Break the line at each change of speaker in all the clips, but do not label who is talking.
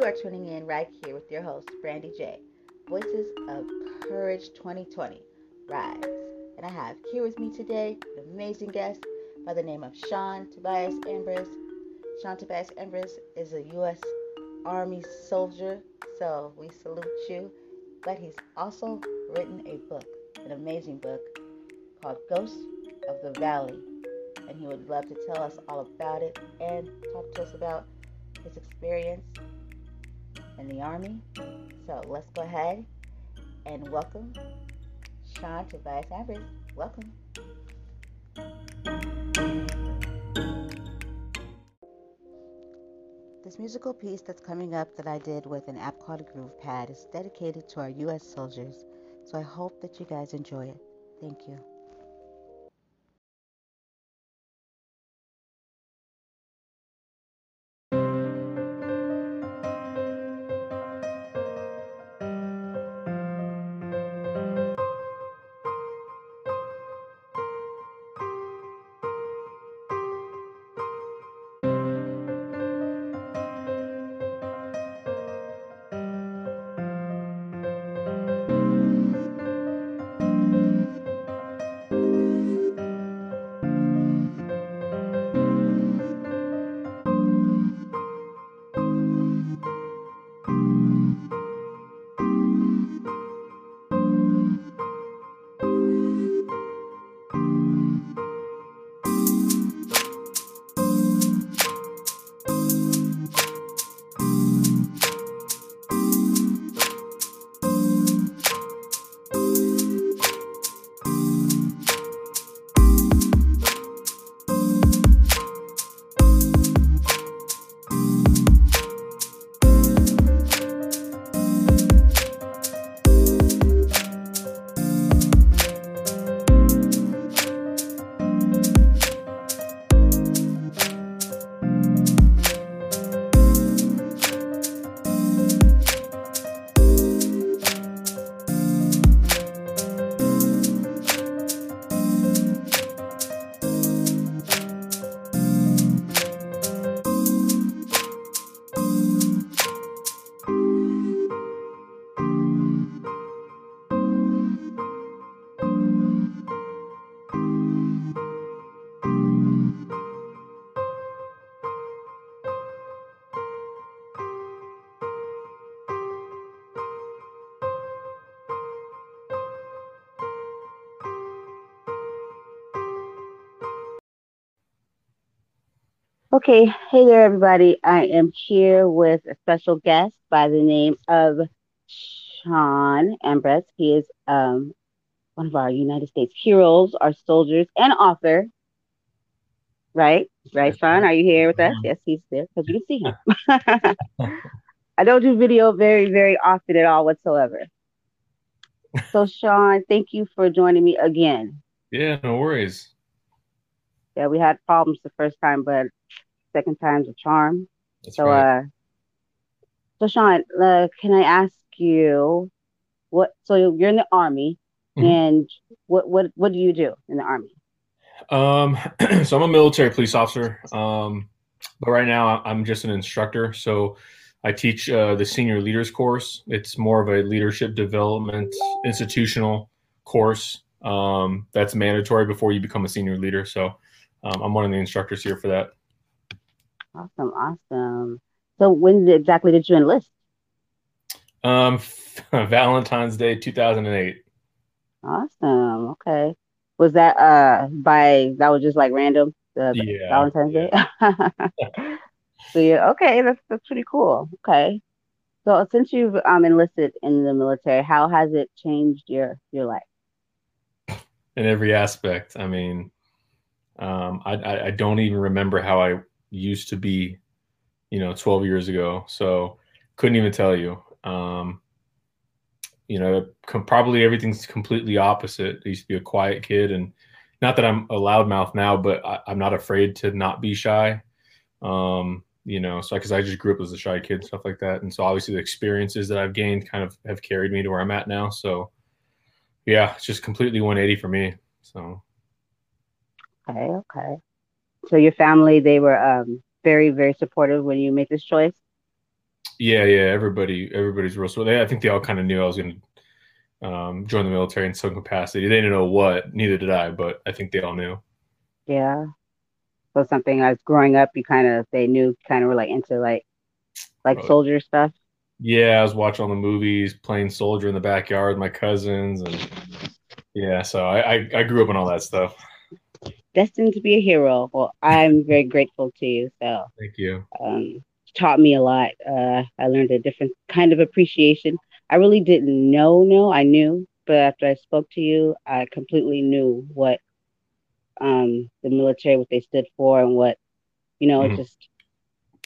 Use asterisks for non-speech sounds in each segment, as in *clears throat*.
You are tuning in right here with your host, Brandy J. Voices of Courage 2020 Rise. And I have here with me today an amazing guest by the name of Sean Tobias Ambriz. Sean Tobias Ambriz is a U.S. Army soldier, so we salute you. But he's also written a book, an amazing book called Ghosts of the Valley. And he would love to tell us all about it and talk to us about his experience in the Army. So let's go ahead and welcome Sean Tobias Ambriz. Welcome. This musical piece that's coming up that I did with an app called Groovepad is dedicated to our U.S. soldiers, so I hope that you guys enjoy it. Thank you. Okay, hey there, everybody. I am here with a special guest by the name of Sean Ambriz. He is um, one of our United States heroes, our soldiers, and author. Right, right, Sean. Are you here with us? Yes, he's there because you can see him. *laughs* I don't do video very, very often at all whatsoever. So, Sean, thank you for joining me again.
Yeah, no worries.
Yeah, we had problems the first time, but second time's a charm.
That's
so,
right.
uh, so Sean, uh, can I ask you what? So you're in the army,
Mhm.
and what what what do you do in the army?
Um, *clears throat* so I'm a military police officer. Um, but right now I'm just an instructor. So I teach uh, the senior leaders course. It's more of a leadership development institutional course um, that's mandatory before you become a senior leader. So um, I'm one of the instructors here for that.
Awesome, awesome. So when did- exactly did you enlist?
Um, *laughs* Valentine's Day 2008.
Awesome. Okay. Was that uh by that was just like random the
Yeah,
Valentine's Day? *laughs* so yeah, okay, that's that's pretty cool. Okay. So since you've um enlisted in the military, how has it changed your your life?
in every aspect. I mean, um, I, I, I don't even remember how I used to be, you know, 12 years ago. So couldn't even tell you. Um, you know, com- probably everything's completely opposite. I used to be a quiet kid, and not that I'm a loudmouth now, but I, I'm not afraid to not be shy. Um, you know, so because I just grew up as a shy kid, stuff like that, and so obviously the experiences that I've gained kind of have carried me to where I'm at now. So yeah, it's just completely 180 for me. So
Okay, okay. So your family, they were um very, very supportive when you made this choice?
Yeah, yeah. Everybody, everybody's real. So they, I think they all kind of knew I was going to um, join the military in some capacity. They didn't know what. Neither did I, but I think they all knew.
Yeah. So something as growing up, you kind of they knew kind of were like into like like soldier stuff.
Yeah, I was watching all the movies, playing soldier in the backyard with my cousins, and yeah. So I, I, I grew up on all that stuff.
Destined to be a hero. Well, I'm very grateful to you. So
Thank you.
um, taught me a lot. Uh, I learned a different kind of appreciation. I really didn't know, no, I knew, but after I spoke to you, I completely knew what um, the military, what they stood for, and what, you know,
Mhm.
it just,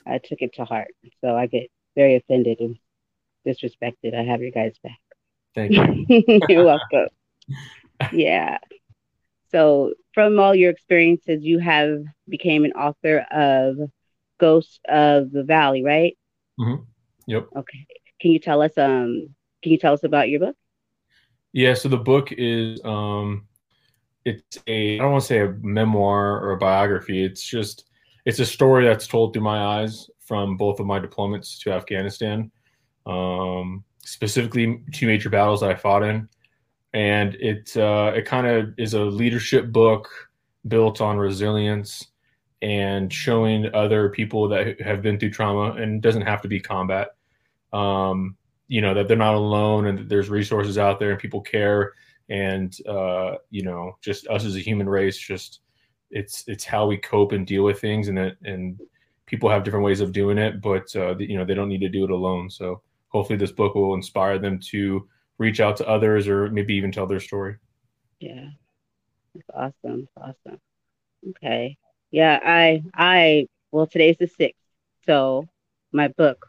I took it to heart. So I get very offended and disrespected. I have your guys' back.
Thank you. *laughs*
You're welcome. *laughs* Yeah. So from all your experiences, you have became an author of Ghosts of the Valley, right? Mm.
Yep.
Okay. Can you tell us um can you tell us about your book?
Yeah, so the book is um it's a I don't want to say a memoir or a biography. It's just it's a story that's told through my eyes from both of my deployments to Afghanistan. Um specifically two major battles that I fought in. And it uh it kind of is a leadership book built on resilience and showing other people that have been through trauma and doesn't have to be combat. Um you know that they're not alone and that there's resources out there and people care and uh, you know just us as a human race just it's it's how we cope and deal with things and that and people have different ways of doing it but uh, you know they don't need to do it alone so hopefully this book will inspire them to reach out to others or maybe even tell their story
Yeah. That's awesome. Awesome. Okay. Yeah, I I well today's the sixth. So my book.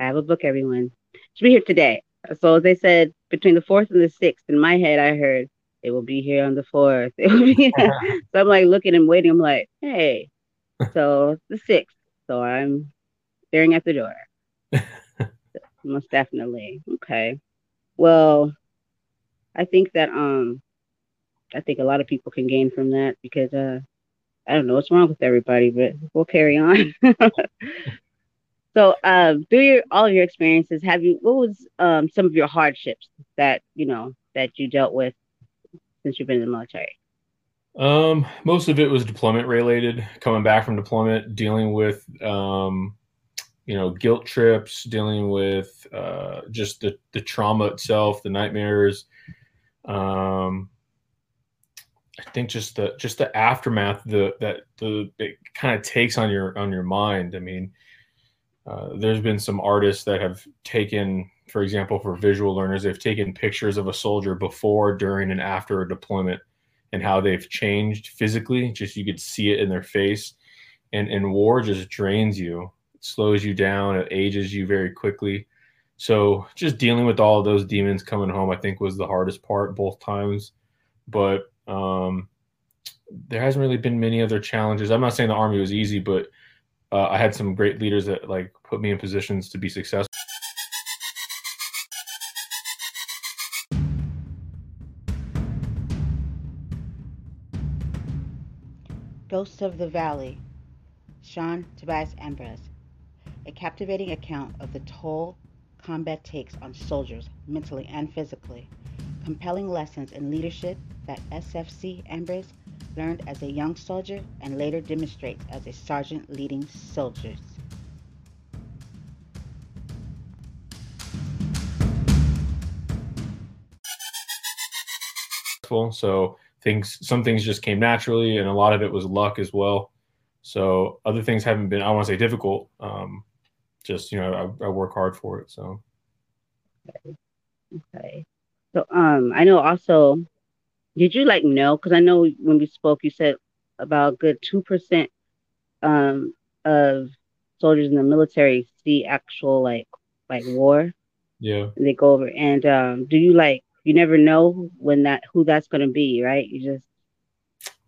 I have a book, everyone. Should be here today. So as they said, between the fourth and the sixth, in my head I heard it will be here on the fourth. *laughs* It will be *laughs* so I'm like looking and waiting. I'm like, hey. So it's the sixth. So I'm staring at the door. *laughs* Most definitely. Okay. Well, I think that um I think a lot of people can gain from that because uh I don't know what's wrong with everybody, but we'll carry on. *laughs* so um through your all of your experiences, have you what was um some of your hardships that, you know, that you dealt with since you've been in the military?
Um, most of it was deployment related, coming back from deployment, dealing with, um, you know, guilt trips, dealing with uh, just the, the trauma itself, the nightmares. Um, I think just the just the aftermath, the that the it kind of takes on your on your mind. I mean, uh, there's been some artists that have taken, for example, for visual learners, they've taken pictures of a soldier before, during, and after a deployment and how they've changed physically. Just you could see it in their face. And and war just drains you, it slows you down, it ages you very quickly. So just dealing with all those demons coming home, I think was the hardest part both times. But um, there hasn't really been many other challenges. I'm not saying the army was easy, but uh, I had some great leaders that like put me in positions to be successful.
Ghosts of the Valley, Sean Tobias Ambriz. A captivating account of the toll combat takes on soldiers, mentally and physically. Compelling lessons in leadership that SFC Ambriz learned as a young soldier and later demonstrates as a sergeant leading soldiers.
So things, some things just came naturally, and a lot of it was luck as well. So other things haven't been, I want to say difficult. Um, just you know, I, I work hard for it. So
Okay. So um I know also did you like know because I know when we spoke you said about a good two percent um of soldiers in the military see actual like like war
yeah.
and they go over and um do you like you never know when that who that's gonna be, right? You just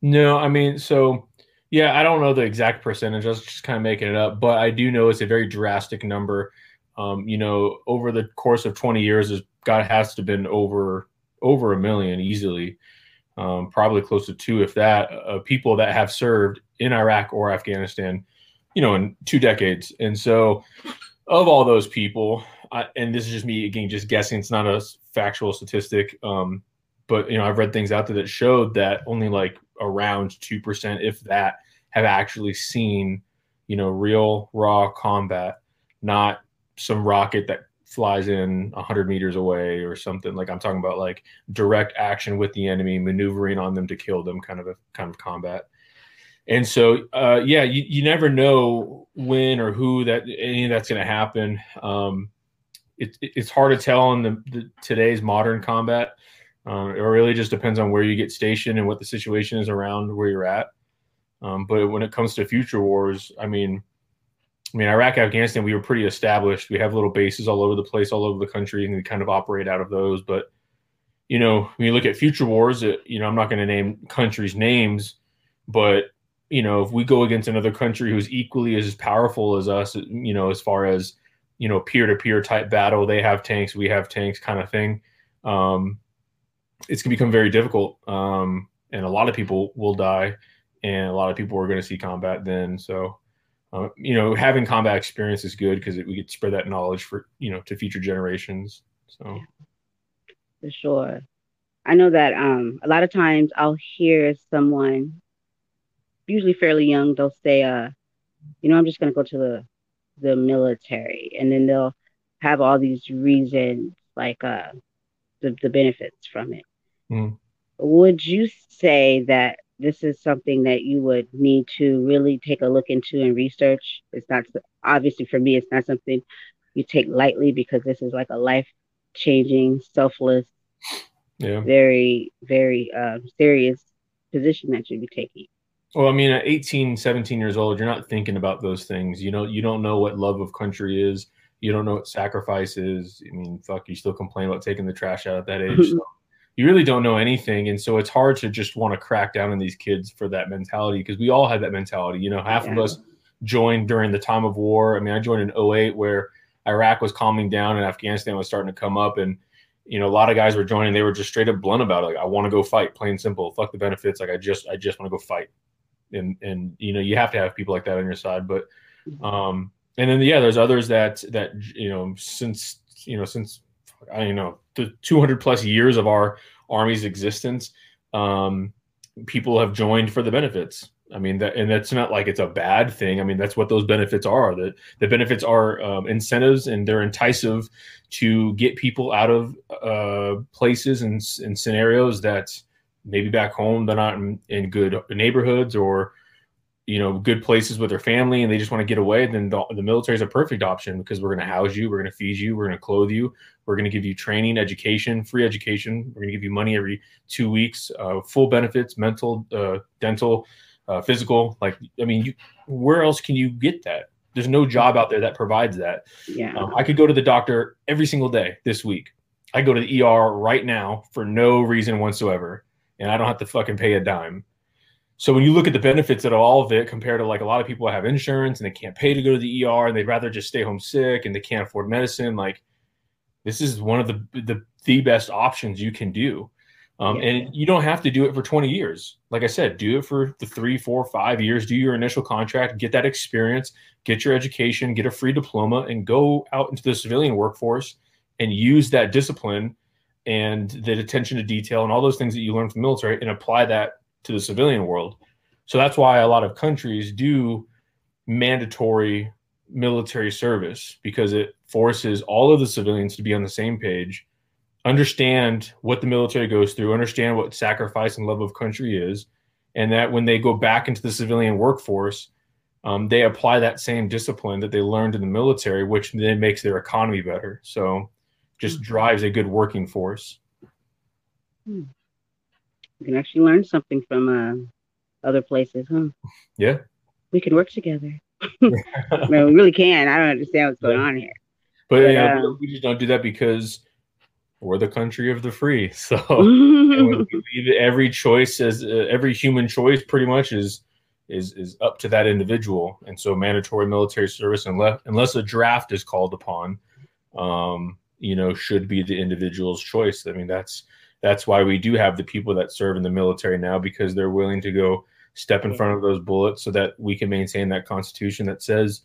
No, I mean, so yeah, I don't know the exact percentage. I was just kind of making it up, but I do know it's a very drastic number. Um, you know, over the course of 20 years, God has to have been over over a million easily, um, probably close to two, if that, of people that have served in Iraq or Afghanistan, you know, in two decades. And so, of all those people, I, and this is just me again, just guessing. It's not a factual statistic, um, but you know, I've read things out there that showed that only like around two percent, if that, have actually seen, you know, real raw combat, not some rocket that flies in 100 meters away or something. Like i'm talking about like direct action with the enemy maneuvering on them to kill them kind of a kind of combat. And so uh, yeah you, you never know when or who that any of that's going to happen. Um, it, it's hard to tell in the, the today's modern combat um, it really just depends on where you get stationed and what the situation is around where you're at um, but when it comes to future wars i mean I mean, Iraq, Afghanistan, we were pretty established. We have little bases all over the place, all over the country, and we kind of operate out of those. But you know, when you look at future wars, it, you know, I'm not going to name countries' names, but you know, if we go against another country who's equally as powerful as us, you know, as far as you know, peer-to-peer type battle, they have tanks, we have tanks, kind of thing. Um, it's going to become very difficult, um, and a lot of people will die, and a lot of people are going to see combat then. So uh, you know, having combat experience is good because we get spread that knowledge for you know to future generations. So,
for sure, I know that um, a lot of times I'll hear someone, usually fairly young, they'll say, uh, you know, I'm just going to go to the the military, and then they'll have all these reasons like uh, the the benefits from it. Mm. Would you say that this is something that you would need to really take a look into and research. It's not obviously for me, it's not something you take lightly because this is like a life changing, selfless, yeah, very, very uh, serious position that you'd be taking.
Well, I mean, at 18, 17 years old, you're not thinking about those things. You know, you don't know what love of country is. You don't know what sacrifice is. I mean, fuck, you still complain about taking the trash out at that age. So *laughs* you really don't know anything. And so it's hard to just want to crack down on these kids for that mentality because we all have that mentality. You know half yeah. of us joined during the time of war. I mean i joined in 08 where iraq was calming down and afghanistan was starting to come up. And you know a lot of guys were joining. They were just straight up blunt about it like i want to go fight plain simple. Fuck the benefits. Like i just i just want to go fight. And and you know you have to have people like that on your side. But um and then yeah there's others that that you know since you know since I don't know the 200 plus years of our army's existence, um, people have joined for the benefits. I mean that, and that's not like it's a bad thing. I mean that's what those benefits are. That the benefits are um, incentives, and they're enticing to get people out of uh, places and, and scenarios that maybe back home they're not in, in good neighborhoods or you know good places with their family and they just want to get away then the, the military is a perfect option because we're going to house you we're going to feed you we're going to clothe you we're going to give you training education free education. We're going to give you money every two weeks uh, full benefits mental uh, dental uh, physical like i mean you, where else can you get that? There's no job out there that provides that.
Yeah.
Um, i could go to the doctor every single day this week. I go to the er right now for no reason whatsoever and i don't have to fucking pay a dime so when you look at the benefits of all of it compared to like a lot of people have insurance and they can't pay to go to the ER and they'd rather just stay home sick and they can't afford medicine, like this is one of the the, the best options you can do. Um, yeah. And you don't have to do it for 20 years. Like I said, do it for the three, four, five years. Do your initial contract, get that experience, get your education, get a free diploma, and go out into the civilian workforce and use that discipline and the attention to detail and all those things that you learn from the military and apply that to the civilian world. So that's why a lot of countries do mandatory military service because it forces all of the civilians to be on the same page, understand what the military goes through, understand what sacrifice and love of country is, and that when they go back into the civilian workforce, um, they apply that same discipline that they learned in the military, which then makes their economy better. So just hmm. drives a good working force.
Hmm. We can actually learn something from uh, other places, huh?
Yeah.
We can work together. *laughs* I mean, we really can. I don't understand what's going on here.
But, but yeah, uh, we just don't do that because we're the country of the free. *laughs* So *laughs* every choice as uh, every human choice pretty much is is is up to that individual. And so mandatory military service unless unless a draft is called upon, um, you know, should be the individual's choice. I mean, that's that's why we do have the people that serve in the military now because they're willing to go step in front of those bullets so that we can maintain that constitution that says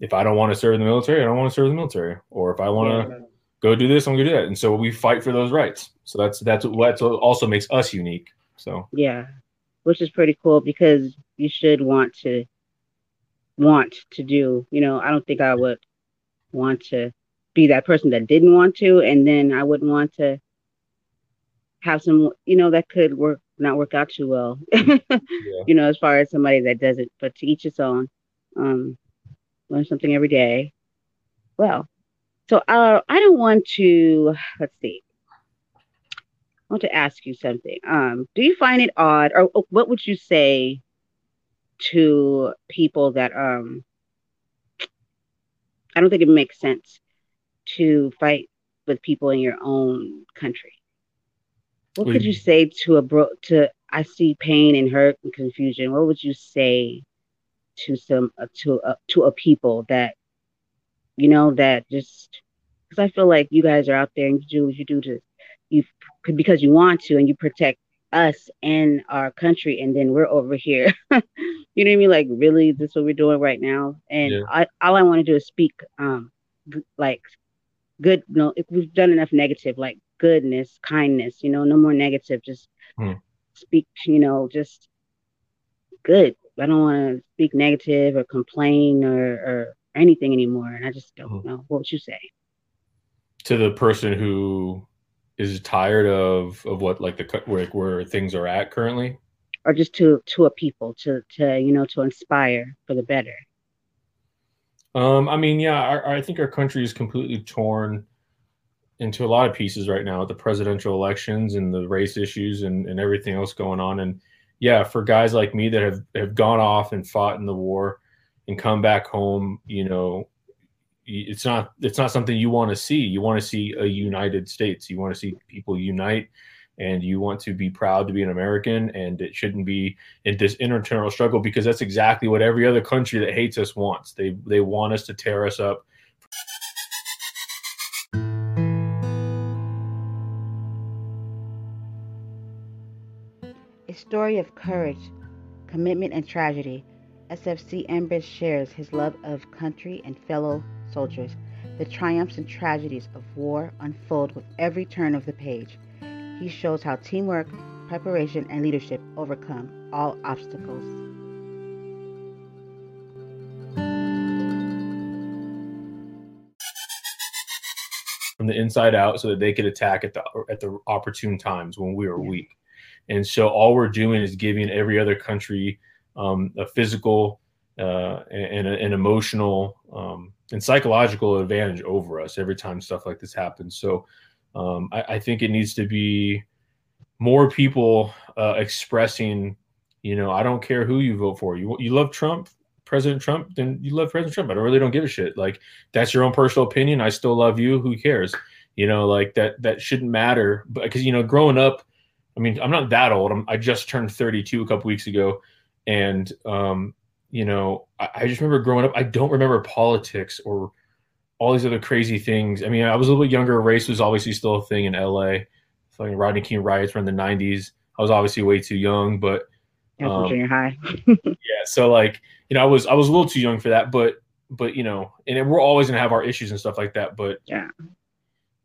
if I don't want to serve in the military, I don't want to serve in the military. Or if I want to go do this, I'm gonna do that. And so we fight for those rights. So that's that's what also makes us unique. So
yeah, which is pretty cool because you should want to want to do. You know, I don't think I would want to be that person that didn't want to, and then I wouldn't want to have some, you know, that could work not work out too well. *laughs* yeah. You know, as far as somebody that doesn't, but to each its own. Um, learn something every day. Well, so uh, I don't want to. Let's see. I want to ask you something. Um, do you find it odd, or, or what would you say to people that um? I don't think it makes sense to fight with people in your own country. What could you say to a bro to I see pain and hurt and confusion? What would you say to some uh, to uh, to a people that you know that just because I feel like you guys are out there and you do what you do to you because you want to and you protect us and our country and then we're over here *laughs* you know what i mean like really this is what we're doing right now and yeah. I, all i want to do is speak um like good you know if we've done enough negative like goodness kindness you know no more negative just hmm. speak you know just good I don't want to speak negative or complain or, or anything anymore. And I just don't mm-hmm. know. What would you say?
To the person who is tired of of what like the where where things are at currently,
or just to to a people to to you know to inspire for the better.
Um, I mean, yeah, our, I think our country is completely torn into a lot of pieces right now. The presidential elections and the race issues and and everything else going on, and yeah, for guys like me that have, have gone off and fought in the war and come back home, you know, it's not it's not something you want to see. You want to see a united states. You want to see people unite and you want to be proud to be an American and it shouldn't be in this internal struggle because that's exactly what every other country that hates us wants. They they want us to tear us up
story of courage, commitment, and tragedy, SFC Ambriz shares his love of country and fellow soldiers. The triumphs and tragedies of war unfold with every turn of the page. He shows how teamwork, preparation, and leadership overcome all obstacles.
From the inside out, so that they could attack at the at the opportune times when we were weak. And so all we're doing is giving every other country um, a physical uh, and an emotional um, and psychological advantage over us every time stuff like this happens. So um, I, I, think it needs to be more people uh, expressing, you know, I don't care who you vote for. You you love Trump, President Trump, then you love President Trump. I really don't give a shit. Like that's your own personal opinion. I still love you. Who cares? You know, like that that shouldn't matter. Because you know, growing up I mean, I'm not that old. I'm, i just turned 32 a couple weeks ago, and um, you know, I, I, just remember growing up. I don't remember politics or all these other crazy things. I mean, I was a little bit younger. Race was obviously still a thing in LA. Fucking Rodney King riots were in the 90s. I was obviously way too young, but
um, junior high. *laughs*
yeah, so like you know, I was I was a little too young for that, but but you know, and we're always gonna have our issues and stuff like that. But
yeah,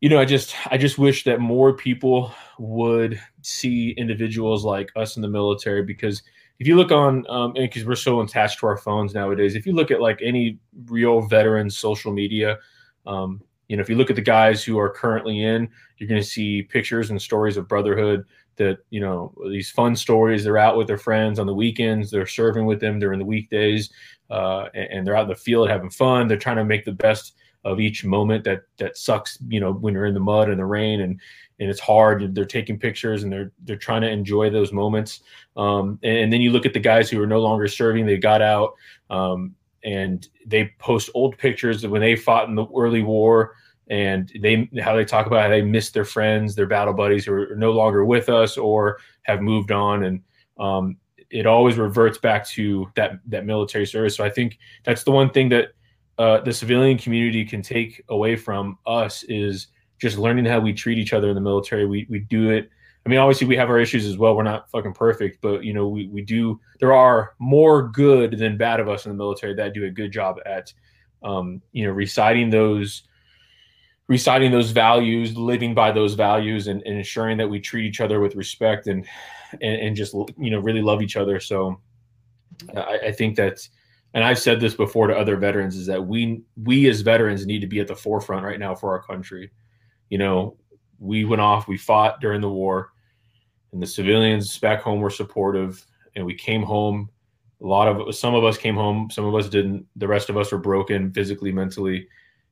you know, I just I just wish that more people would see individuals like us in the military because if you look on um because we're so attached to our phones nowadays, if you look at like any real veteran social media, um, you know, if you look at the guys who are currently in, you're going to see pictures and stories of brotherhood that you know these fun stories. They're out with their friends on the weekends. They're serving with them during the weekdays, uh, and, and they're out in the field having fun. They're trying to make the best of each moment that that sucks you know when you're in the mud and the rain and and it's hard they're taking pictures and they're they're trying to enjoy those moments. Um, and, then you look at the guys who are no longer serving they got out um, and they post old pictures of when they fought in the early war and they how they talk about how they miss their friends their battle buddies who are no longer with us or have moved on. And um, it always reverts back to that that military service. So i think that's the one thing that uh, the civilian community can take away from us is just learning how we treat each other in the military. We we do it. I mean, obviously we have our issues as well. We're not fucking perfect, but you know, we we do. There are more good than bad of us in the military that do a good job at um, you know, reciting those reciting those values, living by those values, and, and, ensuring that we treat each other with respect and and, and just you know really love each other. So I, I, think that, and I've said this before to other veterans, is that we we as veterans need to be at the forefront right now for our country. You know, we went off, we fought during the war, and the civilians back home were supportive, and we came home. A lot of some of us came home, some of us didn't. The rest of us were broken physically, mentally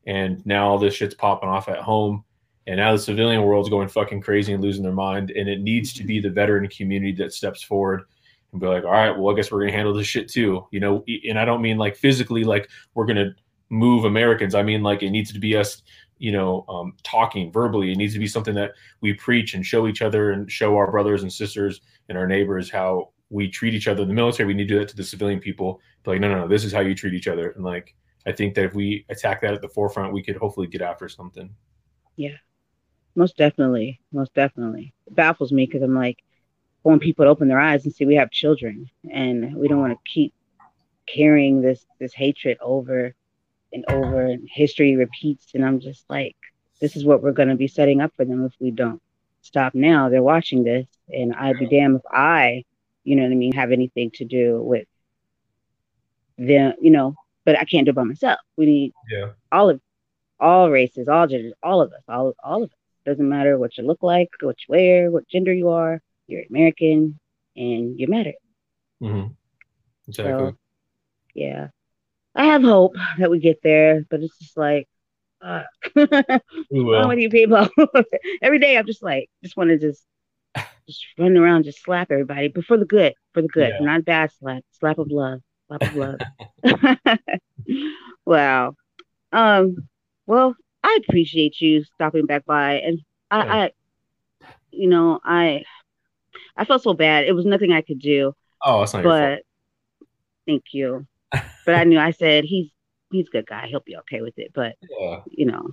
and now all this shit's popping off at home. And now the civilian world's going fucking crazy and losing their mind. And it needs to be the veteran community that steps forward and be like, all right, well, I guess we're to handle this shit too. You know, and I don't mean like physically, like we're to move Americans. I mean, like it needs to be us, you know, um, talking verbally. It needs to be something that we preach and show each other and show our brothers and sisters and our neighbors how we treat each other. In the military, we need to do that to the civilian people. But like, no, no, no, this is how you treat each other. And like, I think that if we attack that at the forefront, we could hopefully get after something.
Yeah, most definitely, most definitely. It baffles me because I'm like, want people to open their eyes and see we have children, and we don't want to keep carrying this this hatred over and over, and history repeats. And I'm just like, this is what we're going to be setting up for them if we don't stop now. They're watching this, and I'd be damned if I, you know what I mean, have anything to do with them, you know, but I can't do it by myself. We need
yeah.
all of all races, all genders, all of us, all all of us. Doesn't matter what you look like, what you wear, what gender you are. You're American, and you matter.
Mm-hmm. Exactly. So,
yeah, I have hope that we get there, but it's just like, uh, *laughs* with you people? Every day I'm just like, just want to just just run around, just slap everybody, but for the good, for the good, yeah. not bad slap, slap of love. slap of love. *laughs* *laughs* wow. Um. Well, I appreciate you stopping back by, and I, yeah. I, you know, I, I felt so bad. It was nothing I could do.
Oh, it's not
but thank you. *laughs* but I knew I said he's he's a good guy. He'll be okay with it. But yeah. you know,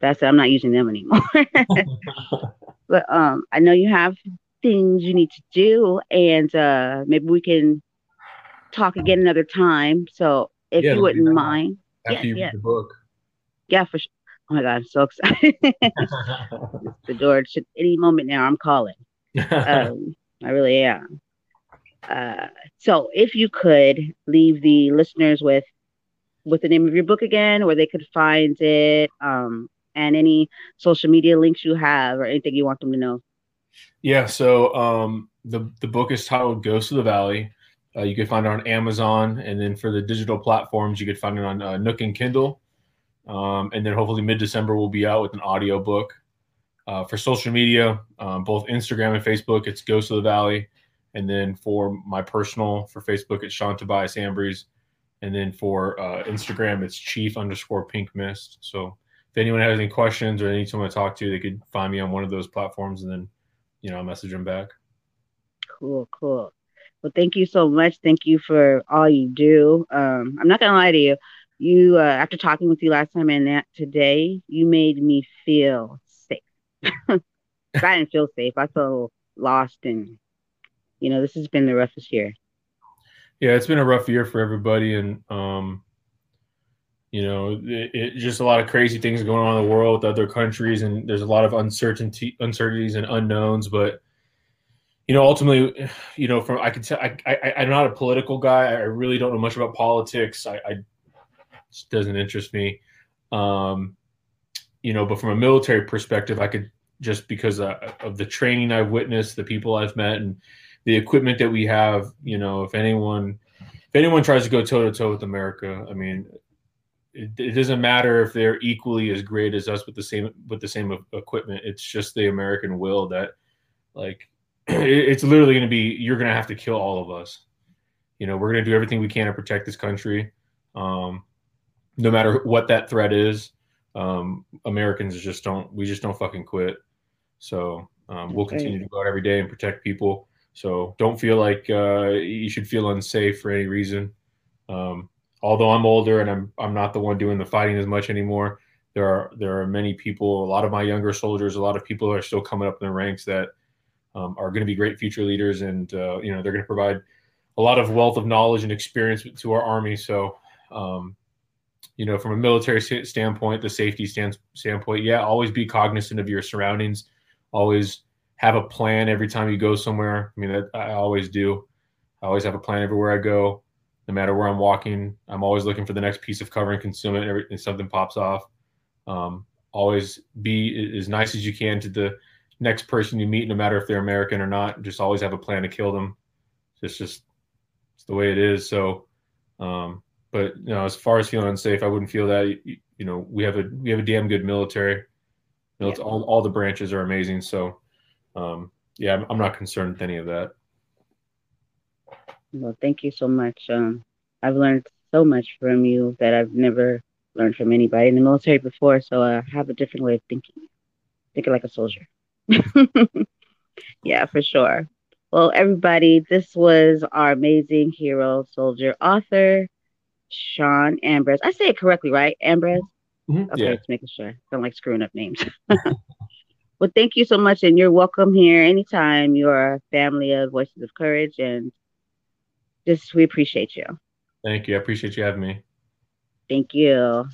that's it. I'm not using them anymore. *laughs* *laughs* but um, I know you have things you need to do, and uh, maybe we can talk again another time. So if yeah, you wouldn't mind,
after yeah, you yeah. the book.
Yeah, for sure. Oh my god, I'm so excited! the door should any moment now. I'm calling. Um, *laughs* I really am. Uh, so if you could leave the listeners with with the name of your book again, where they could find it, um, and any social media links you have or anything you want them to know.
Yeah. So um, the the book is titled "Ghost of the Valley." Uh, you can find it on Amazon, and then for the digital platforms, you could find it on uh, Nook and Kindle. Um, and then hopefully mid December we'll be out with an audio book. Uh, for social media, um, both Instagram and Facebook, it's Ghost of the Valley. And then for my personal, for Facebook, it's Sean Tobias Ambriz. And then for uh, Instagram, it's Chief underscore Pink Mist. So if anyone has any questions or any someone to talk to, they could find me on one of those platforms, and then you know I'll message them back.
Cool, cool. Well, thank you so much. Thank you for all you do. Um, I'm not gonna lie to you. You, uh, after talking with you last time and that today, you made me feel. I didn't feel safe. I felt lost, and you know, this has been the roughest year.
Yeah, it's been a rough year for everybody, and um, you know, it, it, just a lot of crazy things going on in the world with other countries, and there's a lot of uncertainty, uncertainties, and unknowns. But you know, ultimately, you know, from I can tell, I, I, I'm not a political guy. I really don't know much about politics. I, I it doesn't interest me. Um, you know, but from a military perspective, I could just because uh, of the training I've witnessed, the people I've met, and the equipment that we have. You know, if anyone, if anyone tries to go toe to toe with America, I mean, it, it, doesn't matter if they're equally as great as us with the same with the same equipment. It's just the American will that, like, *clears throat* it's literally going to be you're going to have to kill all of us. You know, we're going to do everything we can to protect this country, um, no matter what that threat is. Um, Americans just don't we just don't fucking quit. So um, we'll continue to go out every day and protect people. So don't feel like uh, you should feel unsafe for any reason. Um, although I'm older and I'm I'm not the one doing the fighting as much anymore. There are there are many people, a lot of my younger soldiers, a lot of people are still coming up in the ranks that um, are going to be great future leaders, and uh, you know they're going to provide a lot of wealth of knowledge and experience to our army. So, um, you know, from a military standpoint, the safety stand, standpoint, yeah, always be cognizant of your surroundings. Always have a plan every time you go somewhere. I mean, I always do. I always have a plan everywhere I go, no matter where I'm walking. I'm always looking for the next piece of cover and concealment. Every and something pops off. Um, always be as nice as you can to the next person you meet, no matter if they're American or not. Just always have a plan to kill them. It's just it's the way it is. So, um, but you know, as far as feeling unsafe, I wouldn't feel that. You, you know, we have a we have a damn good military. You know, yeah. all all the branches are amazing. So, um, yeah, I'm, I'm not concerned with any of that.
Well, thank you so much. Um, I've learned so much from you that I've never learned from anybody in the military before. So I have a different way of thinking, thinking like a soldier. *laughs* yeah, for sure. Well, everybody, this was our amazing hero, soldier, author, Sean Ambriz. I say it correctly, right? Ambriz?
Mm-hmm.
Okay, yeah. just making sure. I don't like screwing up names. *laughs* well, thank you so much, and you're welcome here anytime. You're a family of Voices of Courage, and just we appreciate you.
Thank you. I appreciate you having me.
Thank you.